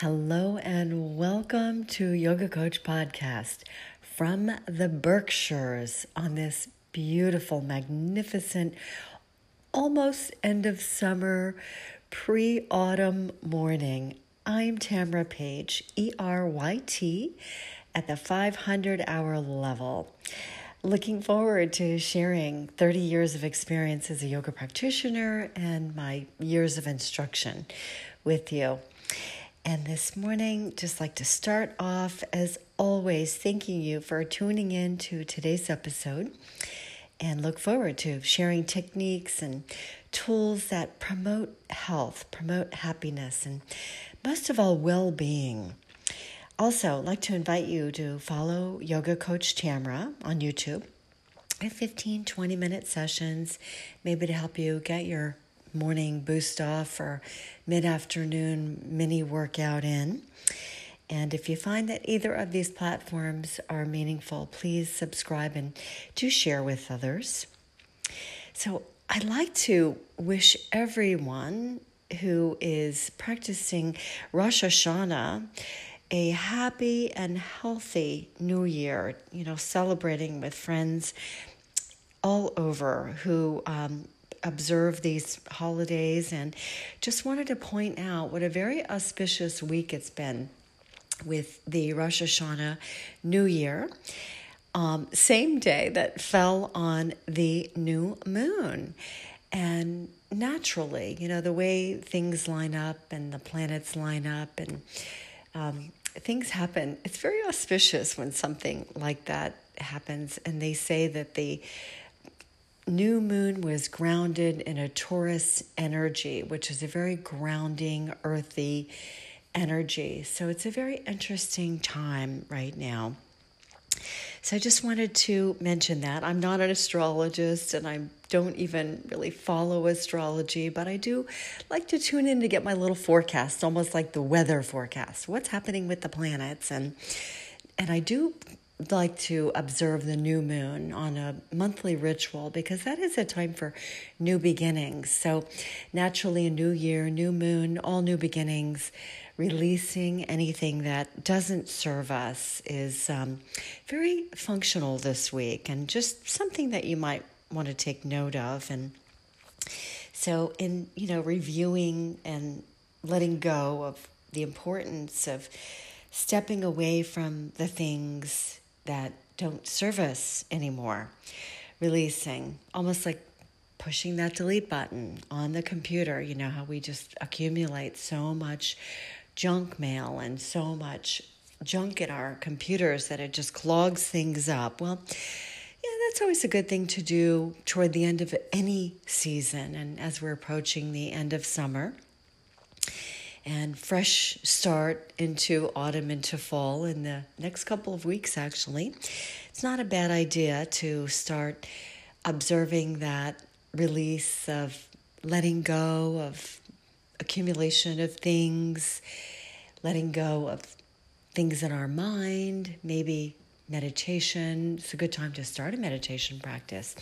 Hello and welcome to Yoga Coach Podcast from the Berkshires on this beautiful, magnificent, almost end of summer, pre autumn morning. I'm Tamra Page, E R Y T, at the 500 hour level. Looking forward to sharing 30 years of experience as a yoga practitioner and my years of instruction with you. And this morning, just like to start off, as always, thanking you for tuning in to today's episode and look forward to sharing techniques and tools that promote health, promote happiness, and most of all, well being. Also, I'd like to invite you to follow Yoga Coach Tamra on YouTube. I have 15, 20 minute sessions, maybe to help you get your morning boost off or mid afternoon mini workout in. And if you find that either of these platforms are meaningful, please subscribe and do share with others. So, I'd like to wish everyone who is practicing Rosh Hashanah a happy and healthy new year, you know, celebrating with friends all over who um, observe these holidays and just wanted to point out what a very auspicious week it's been with the Rosh Hashanah New Year. Um, same day that fell on the new moon. And naturally, you know, the way things line up and the planets line up and um, things happen, it's very auspicious when something like that happens. And they say that the new moon was grounded in a Taurus energy, which is a very grounding, earthy energy. So it's a very interesting time right now. So I just wanted to mention that. I'm not an astrologist and I don't even really follow astrology, but I do like to tune in to get my little forecast, almost like the weather forecast. What's happening with the planets and and I do like to observe the new moon on a monthly ritual because that is a time for new beginnings. So, naturally, a new year, new moon, all new beginnings, releasing anything that doesn't serve us is um, very functional this week and just something that you might want to take note of. And so, in you know, reviewing and letting go of the importance of stepping away from the things that don't serve us anymore. Releasing, almost like pushing that delete button on the computer. You know how we just accumulate so much junk mail and so much junk in our computers that it just clogs things up. Well, yeah, that's always a good thing to do toward the end of any season and as we're approaching the end of summer and fresh start into autumn, into fall in the next couple of weeks, actually. It's not a bad idea to start observing that release of letting go of accumulation of things, letting go of things in our mind, maybe meditation. It's a good time to start a meditation practice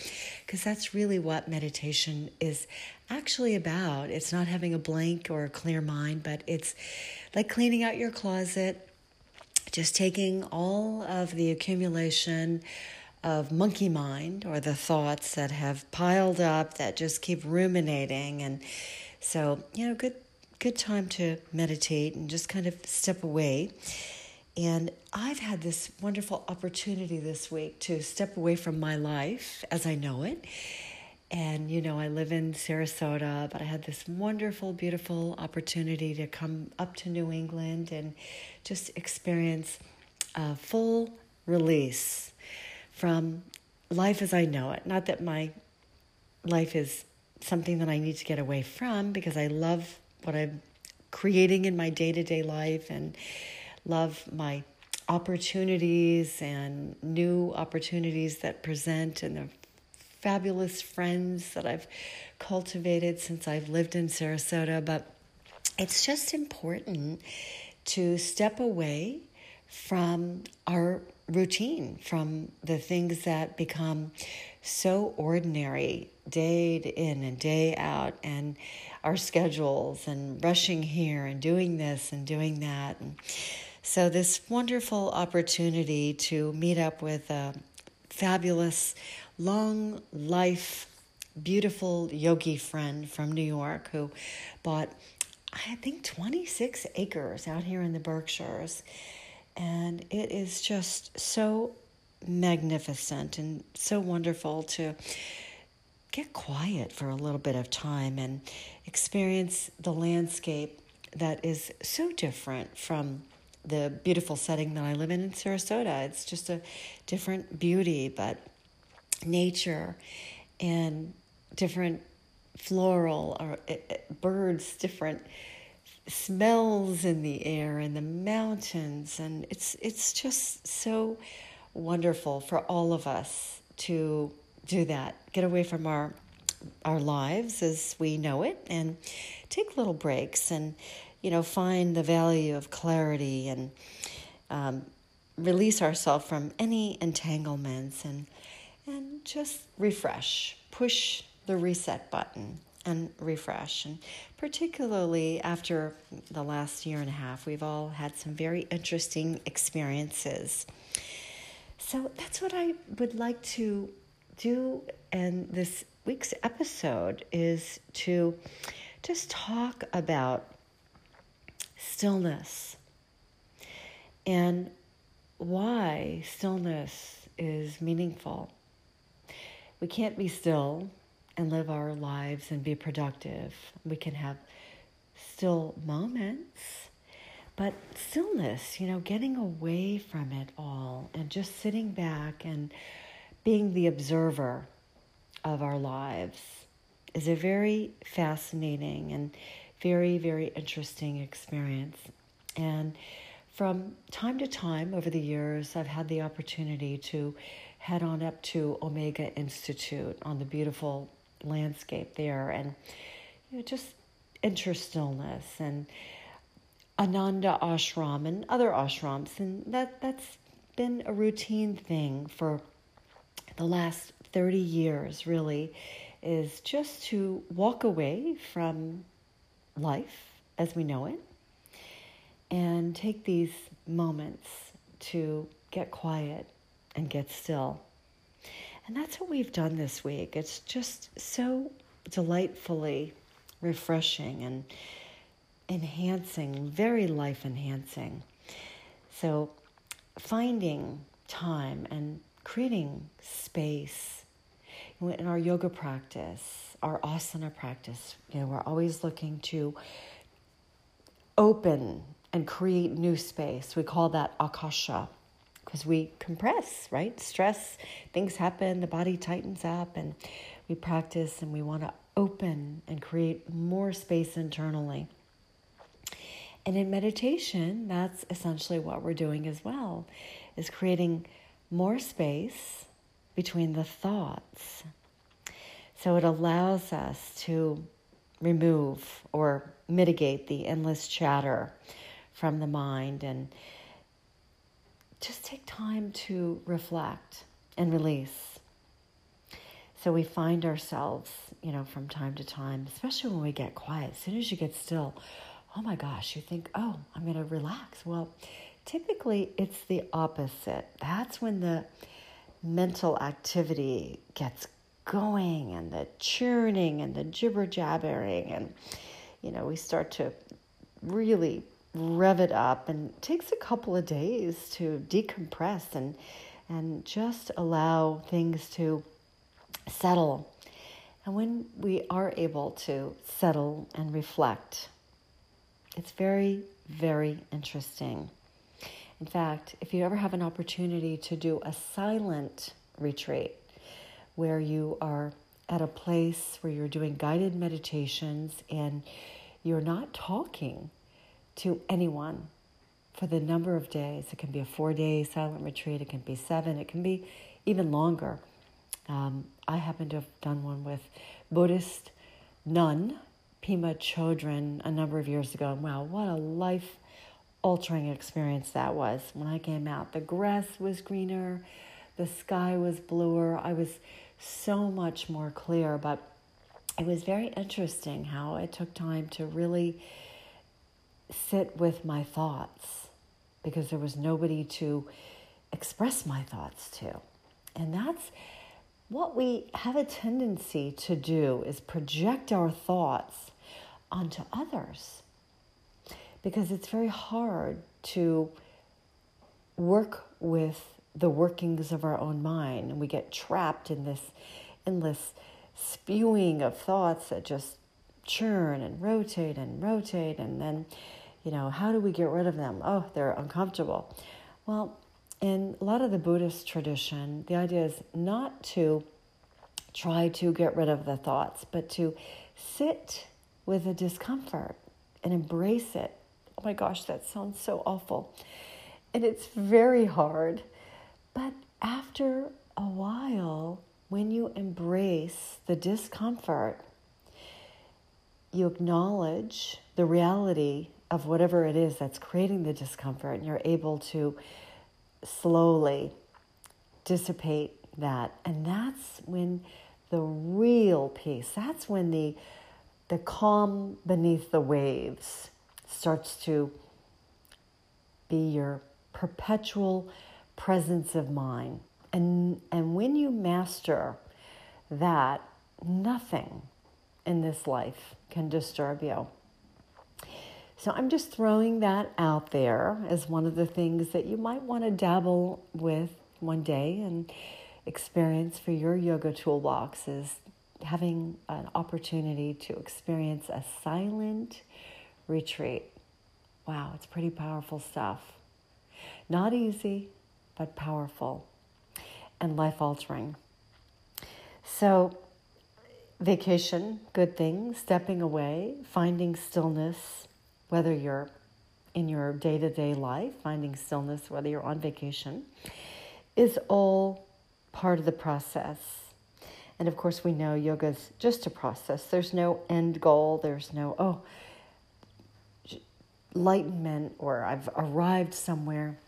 because that's really what meditation is actually about. It's not having a blank or a clear mind, but it's like cleaning out your closet, just taking all of the accumulation of monkey mind or the thoughts that have piled up that just keep ruminating and so you know good good time to meditate and just kind of step away and I've had this wonderful opportunity this week to step away from my life as I know it. And, you know, I live in Sarasota, but I had this wonderful, beautiful opportunity to come up to New England and just experience a full release from life as I know it. Not that my life is something that I need to get away from because I love what I'm creating in my day to day life and love my opportunities and new opportunities that present and the fabulous friends that I've cultivated since I've lived in Sarasota. But it's just important to step away from our routine, from the things that become so ordinary day in and day out, and our schedules, and rushing here and doing this and doing that. And so, this wonderful opportunity to meet up with a fabulous, long life, beautiful yogi friend from New York who bought, I think, 26 acres out here in the Berkshires. And it is just so magnificent and so wonderful to get quiet for a little bit of time and experience the landscape that is so different from the beautiful setting that I live in in Sarasota. It's just a different beauty, but nature and different floral or uh, uh, birds, different smells in the air and the mountains and it's it's just so wonderful for all of us to do that get away from our our lives as we know it and take little breaks and you know find the value of clarity and um, release ourselves from any entanglements and and just refresh push the reset button and refresh. And particularly after the last year and a half, we've all had some very interesting experiences. So that's what I would like to do in this week's episode is to just talk about stillness and why stillness is meaningful. We can't be still and live our lives and be productive. We can have still moments, but stillness, you know, getting away from it all and just sitting back and being the observer of our lives is a very fascinating and very, very interesting experience. And from time to time over the years, I've had the opportunity to head on up to Omega Institute on the beautiful landscape there and you know, just interstillness and Ananda ashram and other ashrams and that that's been a routine thing for the last 30 years really is just to walk away from life as we know it and take these moments to get quiet and get still and that's what we've done this week. It's just so delightfully refreshing and enhancing, very life enhancing. So, finding time and creating space in our yoga practice, our asana practice, you know, we're always looking to open and create new space. We call that akasha because we compress, right? Stress, things happen, the body tightens up, and we practice and we want to open and create more space internally. And in meditation, that's essentially what we're doing as well, is creating more space between the thoughts. So it allows us to remove or mitigate the endless chatter from the mind and just take time to reflect and release. So we find ourselves, you know, from time to time, especially when we get quiet, as soon as you get still, oh my gosh, you think, oh, I'm going to relax. Well, typically it's the opposite. That's when the mental activity gets going and the churning and the jibber jabbering and you know we start to really rev it up and it takes a couple of days to decompress and and just allow things to settle. And when we are able to settle and reflect, it's very, very interesting. In fact, if you ever have an opportunity to do a silent retreat where you are at a place where you're doing guided meditations and you're not talking, to anyone for the number of days. It can be a four day silent retreat, it can be seven, it can be even longer. Um, I happen to have done one with Buddhist nun Pema Chodron a number of years ago. Wow, what a life altering experience that was when I came out. The grass was greener, the sky was bluer. I was so much more clear, but it was very interesting how it took time to really sit with my thoughts because there was nobody to express my thoughts to. And that's what we have a tendency to do is project our thoughts onto others because it's very hard to work with the workings of our own mind and we get trapped in this endless spewing of thoughts that just churn and rotate and rotate and then you know how do we get rid of them? Oh they're uncomfortable. Well in a lot of the buddhist tradition the idea is not to try to get rid of the thoughts but to sit with the discomfort and embrace it. Oh my gosh that sounds so awful. And it's very hard but after a while, when you embrace the discomfort, you acknowledge the reality of whatever it is that's creating the discomfort, and you're able to slowly dissipate that. And that's when the real peace, that's when the, the calm beneath the waves starts to be your perpetual presence of mind. And, and when you master that, nothing in this life can disturb you. So I'm just throwing that out there as one of the things that you might want to dabble with one day and experience for your yoga toolbox is having an opportunity to experience a silent retreat. Wow, it's pretty powerful stuff. Not easy, but powerful and life altering. So, vacation, good thing, stepping away, finding stillness, whether you're in your day to day life, finding stillness, whether you're on vacation, is all part of the process. And of course, we know yoga is just a process. There's no end goal. There's no, oh, enlightenment or I've arrived somewhere.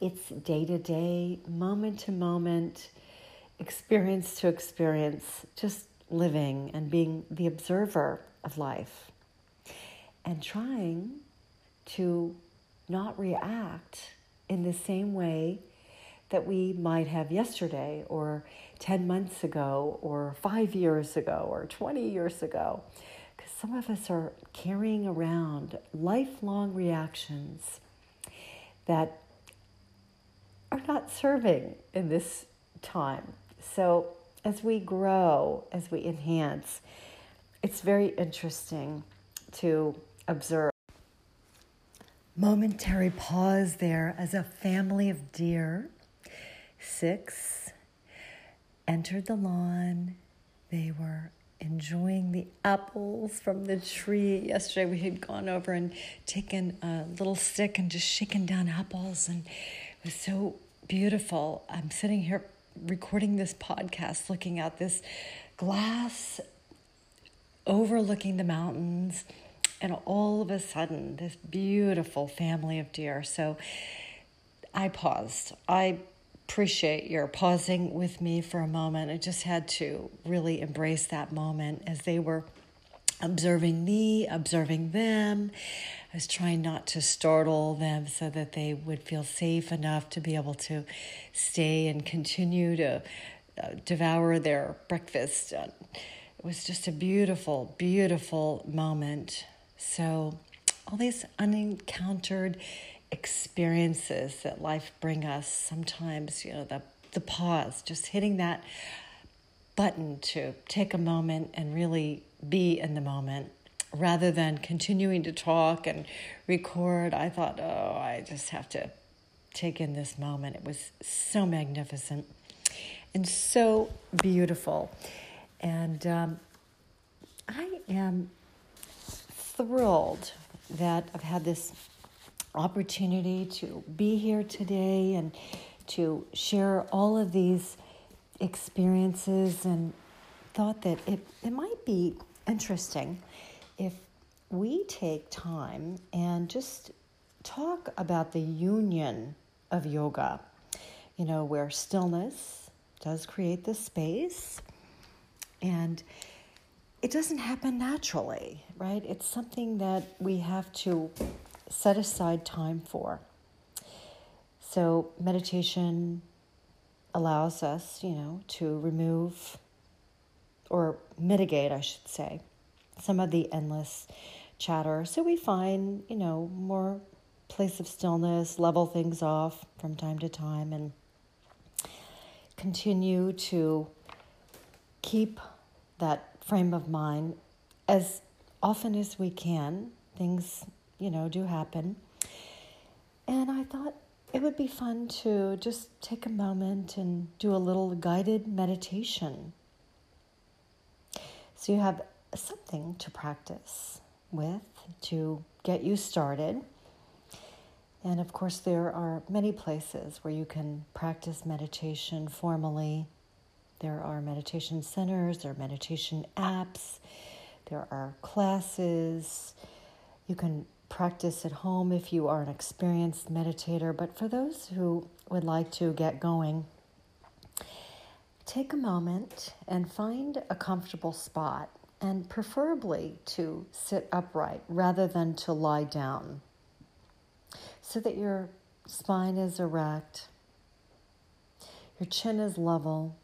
It's day to day, moment to moment, experience to experience, just living and being the observer of life and trying to not react in the same way that we might have yesterday or 10 months ago or five years ago or 20 years ago. Because some of us are carrying around lifelong reactions that are not serving in this time. So, as we grow, as we enhance, it's very interesting to observe. Momentary pause there as a family of deer, six, entered the lawn. They were enjoying the apples from the tree. Yesterday we had gone over and taken a little stick and just shaken down apples and was so beautiful. I'm sitting here recording this podcast, looking at this glass overlooking the mountains, and all of a sudden, this beautiful family of deer. So I paused. I appreciate your pausing with me for a moment. I just had to really embrace that moment as they were observing me, observing them. Was trying not to startle them so that they would feel safe enough to be able to stay and continue to uh, devour their breakfast. It was just a beautiful, beautiful moment. So, all these unencountered experiences that life bring us sometimes, you know, the the pause, just hitting that button to take a moment and really be in the moment rather than continuing to talk and record. I thought, oh, I just have to take in this moment. It was so magnificent and so beautiful. And um, I am thrilled that I've had this opportunity to be here today and to share all of these experiences and thought that it, it might be interesting if we take time and just talk about the union of yoga, you know, where stillness does create the space and it doesn't happen naturally, right? It's something that we have to set aside time for. So, meditation allows us, you know, to remove or mitigate, I should say, some of the endless chatter. So we find, you know, more place of stillness, level things off from time to time, and continue to keep that frame of mind as often as we can. Things, you know, do happen. And I thought it would be fun to just take a moment and do a little guided meditation. So you have something to practice with to get you started. And of course, there are many places where you can practice meditation formally. There are meditation centers, there are meditation apps, there are classes. You can practice at home if you are an experienced meditator. But for those who would like to get going, take a moment and find a comfortable spot and preferably to sit upright rather than to lie down so that your spine is erect, your chin is level,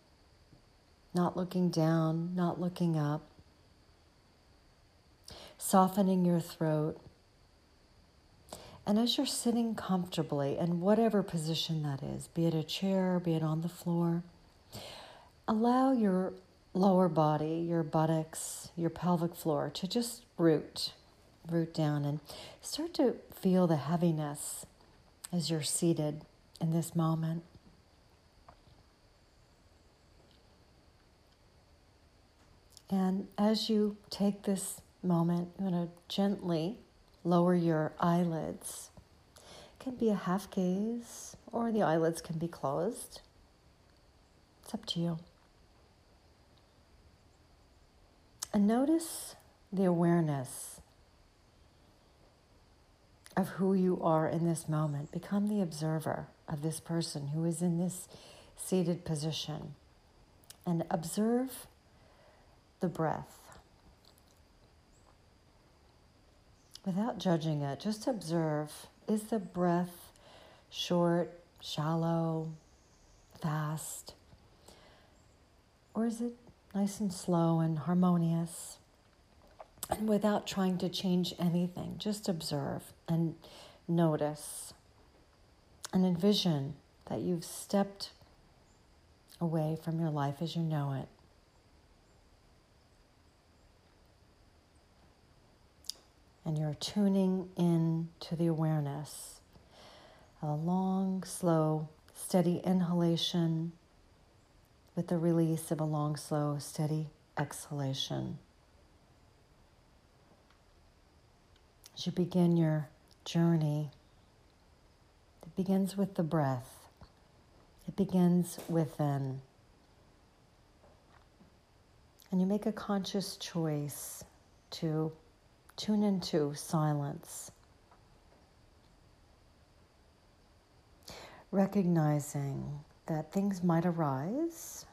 not looking down, not looking up, softening your throat. And as you're sitting comfortably in whatever position that is, be it a chair, be it on the floor, allow your lower body, your buttocks, your pelvic floor to just root, root down and start to feel the heaviness as you're seated in this moment. And as you take this moment, you want to gently lower your eyelids. It can be a half gaze, or the eyelids can be closed. It's up to you. And notice the awareness of who you are in this moment. Become the observer of this person who is in this seated position and observe the breath without judging it. Just observe is the breath short, shallow, fast, or is it nice and slow and harmonious. And without trying to change anything, just observe and notice and envision that you've stepped away from your life as you know it. And you're tuning in to the awareness. A long, slow, steady inhalation with the release of a long, slow, steady exhalation. As you begin your journey, it begins with the breath, it begins within. And you make a conscious choice to tune into silence. Recognizing that things might arise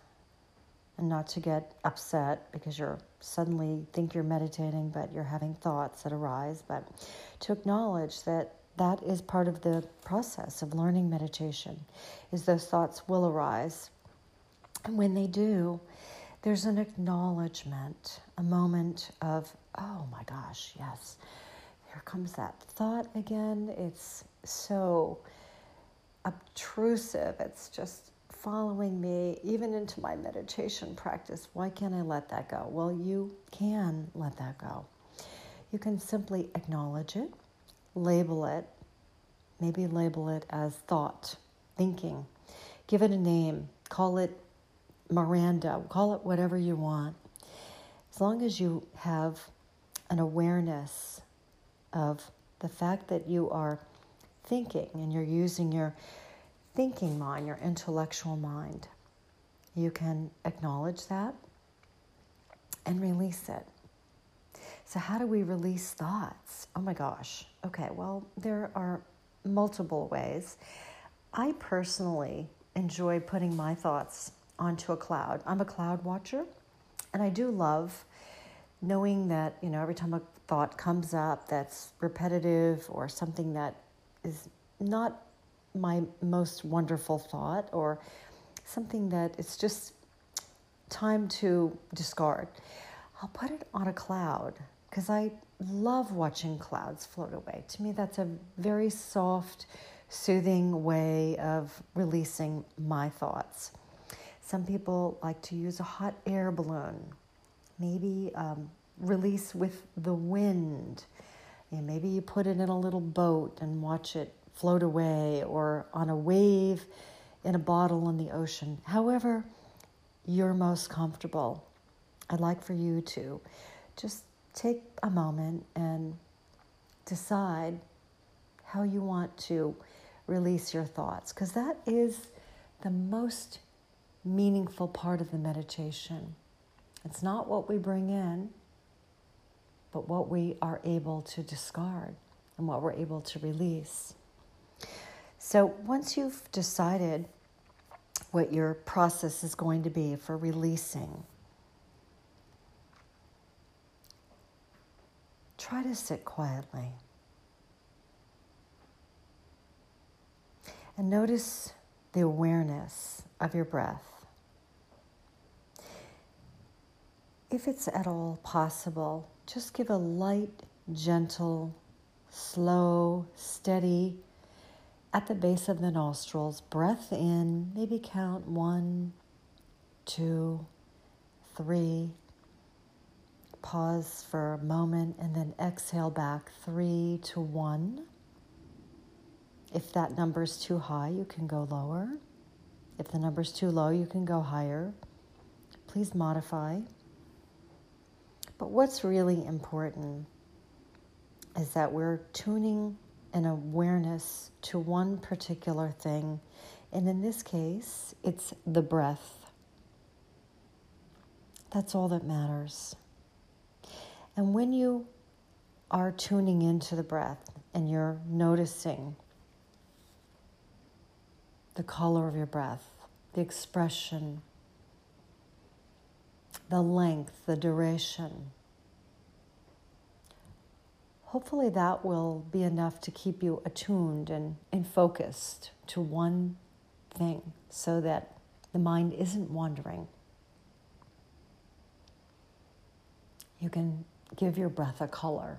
and not to get upset because you're suddenly think you're meditating but you're having thoughts that arise but to acknowledge that that is part of the process of learning meditation is those thoughts will arise. And when they do there's an acknowledgement a moment of oh my gosh yes here comes that thought again. It's so obtrusive. It's just following me even into my meditation practice. Why can't I let that go? Well, you can let that go. You can simply acknowledge it, label it, maybe label it as thought, thinking, give it a name, call it Miranda, call it whatever you want. As long as you have an awareness of the fact that you are thinking and you're using your thinking mind, your intellectual mind. You can acknowledge that and release it. So, how do we release thoughts? Oh my gosh. Okay, well, there are multiple ways. I personally enjoy putting my thoughts onto a cloud. I'm a cloud watcher, and I do love knowing that, you know, every time a thought comes up that's repetitive or something that is not my most wonderful thought or something that it's just time to discard, I'll put it on a cloud because I love watching clouds float away. To me, that's a very soft, soothing way of releasing my thoughts. Some people like to use a hot air balloon, maybe um, release with the wind. And maybe you put it in a little boat and watch it float away, or on a wave in a bottle in the ocean. However, you're most comfortable. I'd like for you to just take a moment and decide how you want to release your thoughts, because that is the most meaningful part of the meditation. It's not what we bring in, but what we are able to discard and what we're able to release. So once you've decided what your process is going to be for releasing, try to sit quietly. And notice the awareness of your breath. If it's at all possible, just give a light, gentle, slow, steady, at the base of the nostrils, breath in, maybe count one, two, three. Pause for a moment and then exhale back three to one. If that number is too high, you can go lower. If the number is too low, you can go higher. Please modify. But what's really important is that we're tuning an awareness to one particular thing. And in this case, it's the breath. That's all that matters. And when you are tuning into the breath and you're noticing the color of your breath, the expression, the length, the duration, hopefully that will be enough to keep you attuned and, and focused to one thing so that the mind isn't wandering. You can give your breath a color,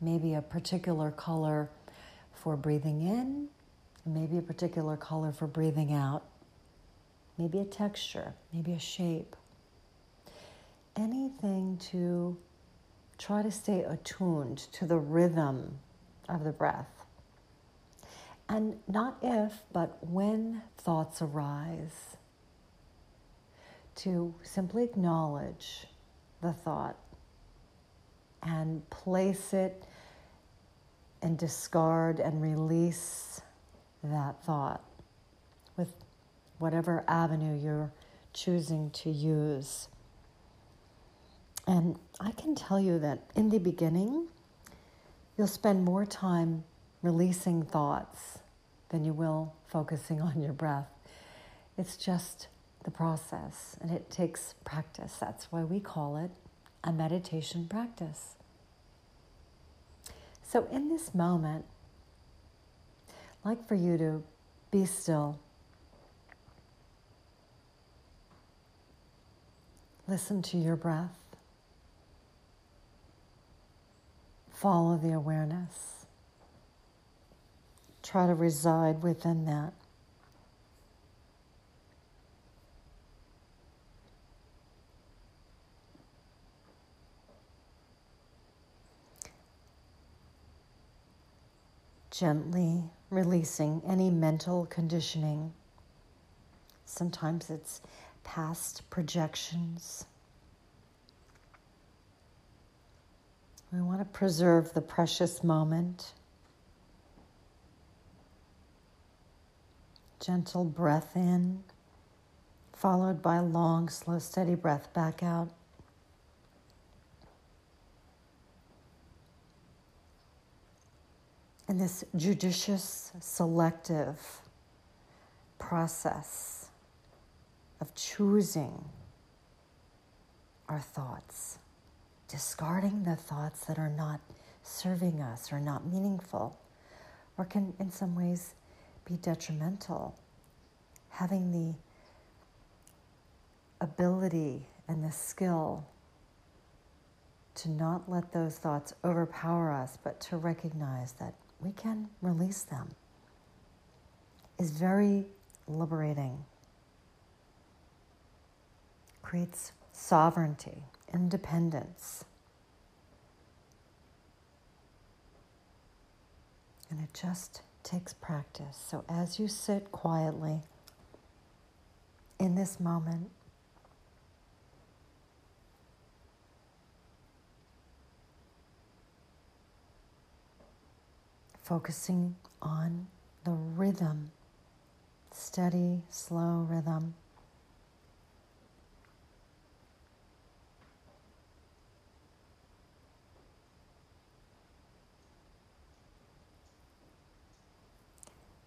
maybe a particular color for breathing in, maybe a particular color for breathing out, maybe a texture, maybe a shape. Anything to try to stay attuned to the rhythm of the breath. And not if, but when thoughts arise, to simply acknowledge the thought and place it and discard and release that thought with whatever avenue you're choosing to use. And I can tell you that in the beginning, you'll spend more time releasing thoughts than you will focusing on your breath. It's just the process, and it takes practice. That's why we call it a meditation practice. So, in this moment, I'd like for you to be still. Listen to your breath. Follow the awareness. Try to reside within that. Gently releasing any mental conditioning. Sometimes it's past projections. We want to preserve the precious moment. Gentle breath in, followed by long, slow, steady breath back out. in this judicious, selective process of choosing our thoughts, discarding the thoughts that are not serving us or not meaningful, or can in some ways be detrimental. Having the ability and the skill to not let those thoughts overpower us, but to recognize that we can release them is very liberating. Creates sovereignty, independence. And it just takes practice. So as you sit quietly in this moment, focusing on the rhythm, steady, slow rhythm.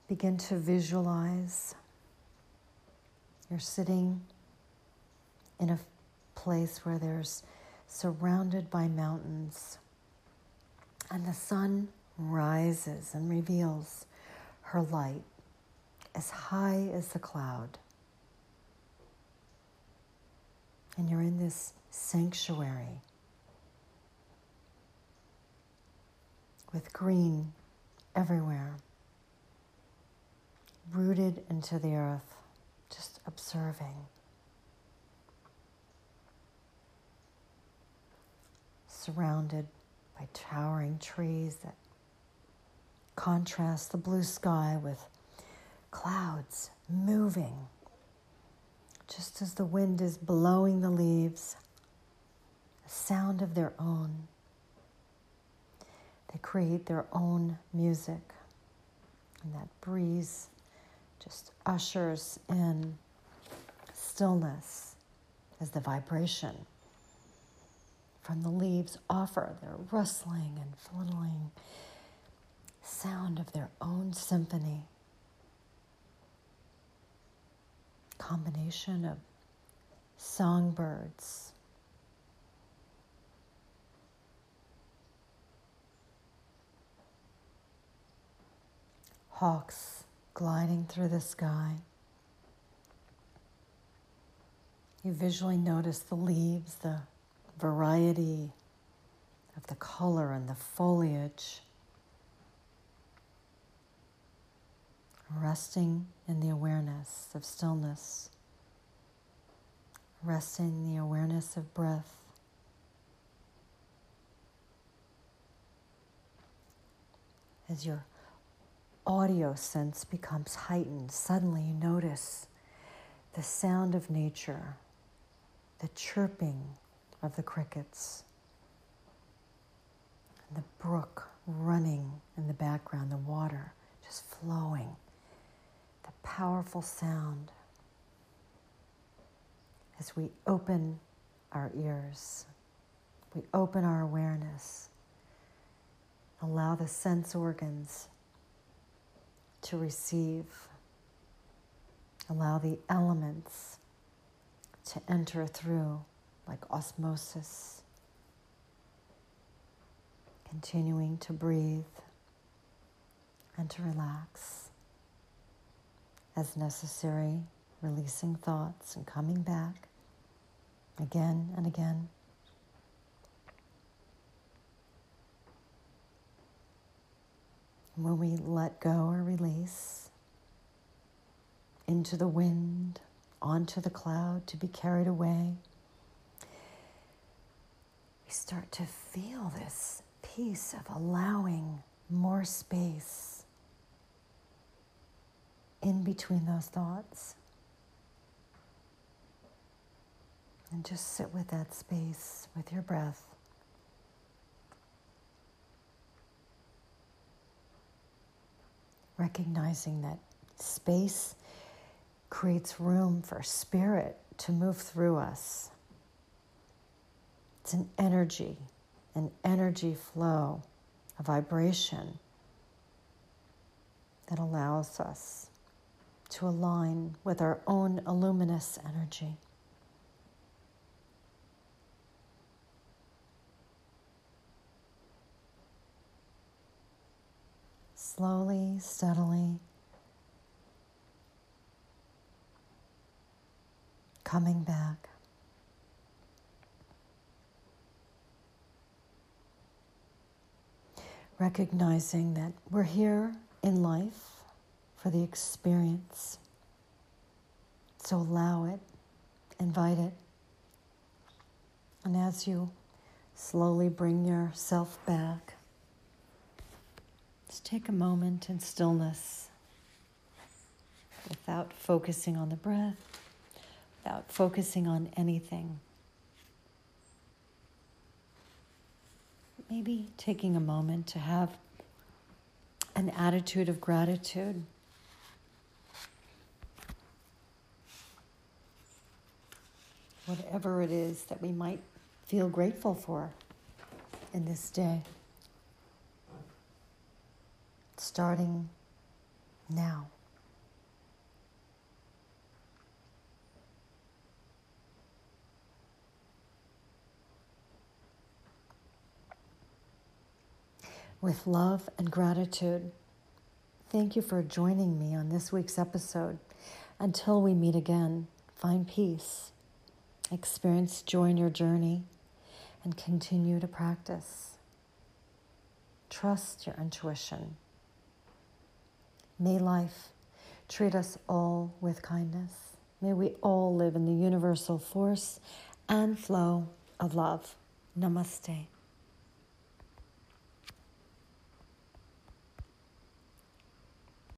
Begin to visualize you're sitting in a place where there's surrounded by mountains and the sun rises and reveals her light as high as the cloud. And you're in this sanctuary with green everywhere, rooted into the earth, just observing. Surrounded by towering trees that contrast the blue sky with clouds moving just as the wind is blowing the leaves, a sound of their own. They create their own music, and that breeze just ushers in stillness as the vibration from the leaves offer their rustling and fluttering sound of their own symphony. Combination of songbirds. Hawks gliding through the sky. You visually notice the leaves, the variety of the color and the foliage. resting in the awareness of stillness, resting in the awareness of breath. As your audio sense becomes heightened, suddenly you notice the sound of nature, the chirping of the crickets, the brook running in the background, the water just flowing the powerful sound as we open our ears, we open our awareness, allow the sense organs to receive, allow the elements to enter through like osmosis, continuing to breathe and to relax as necessary, releasing thoughts and coming back again and again. When we let go or release into the wind, onto the cloud to be carried away, we start to feel this peace of allowing more space in between those thoughts. And just sit with that space with your breath. Recognizing that space creates room for spirit to move through us. It's an energy, an energy flow, a vibration that allows us to align with our own luminous energy. Slowly, steadily, coming back. Recognizing that we're here in life for the experience. So allow it, invite it. And as you slowly bring yourself back, take a moment in stillness without focusing on the breath, without focusing on anything. Maybe taking a moment to have an attitude of gratitude. Whatever it is that we might feel grateful for in this day. Starting now. with love and gratitude. Thank you for joining me on this week's episode. Until we meet again, find peace, experience joy in your journey, and continue to practice. Trust your intuition. May life treat us all with kindness. May we all live in the universal force and flow of love. Namaste.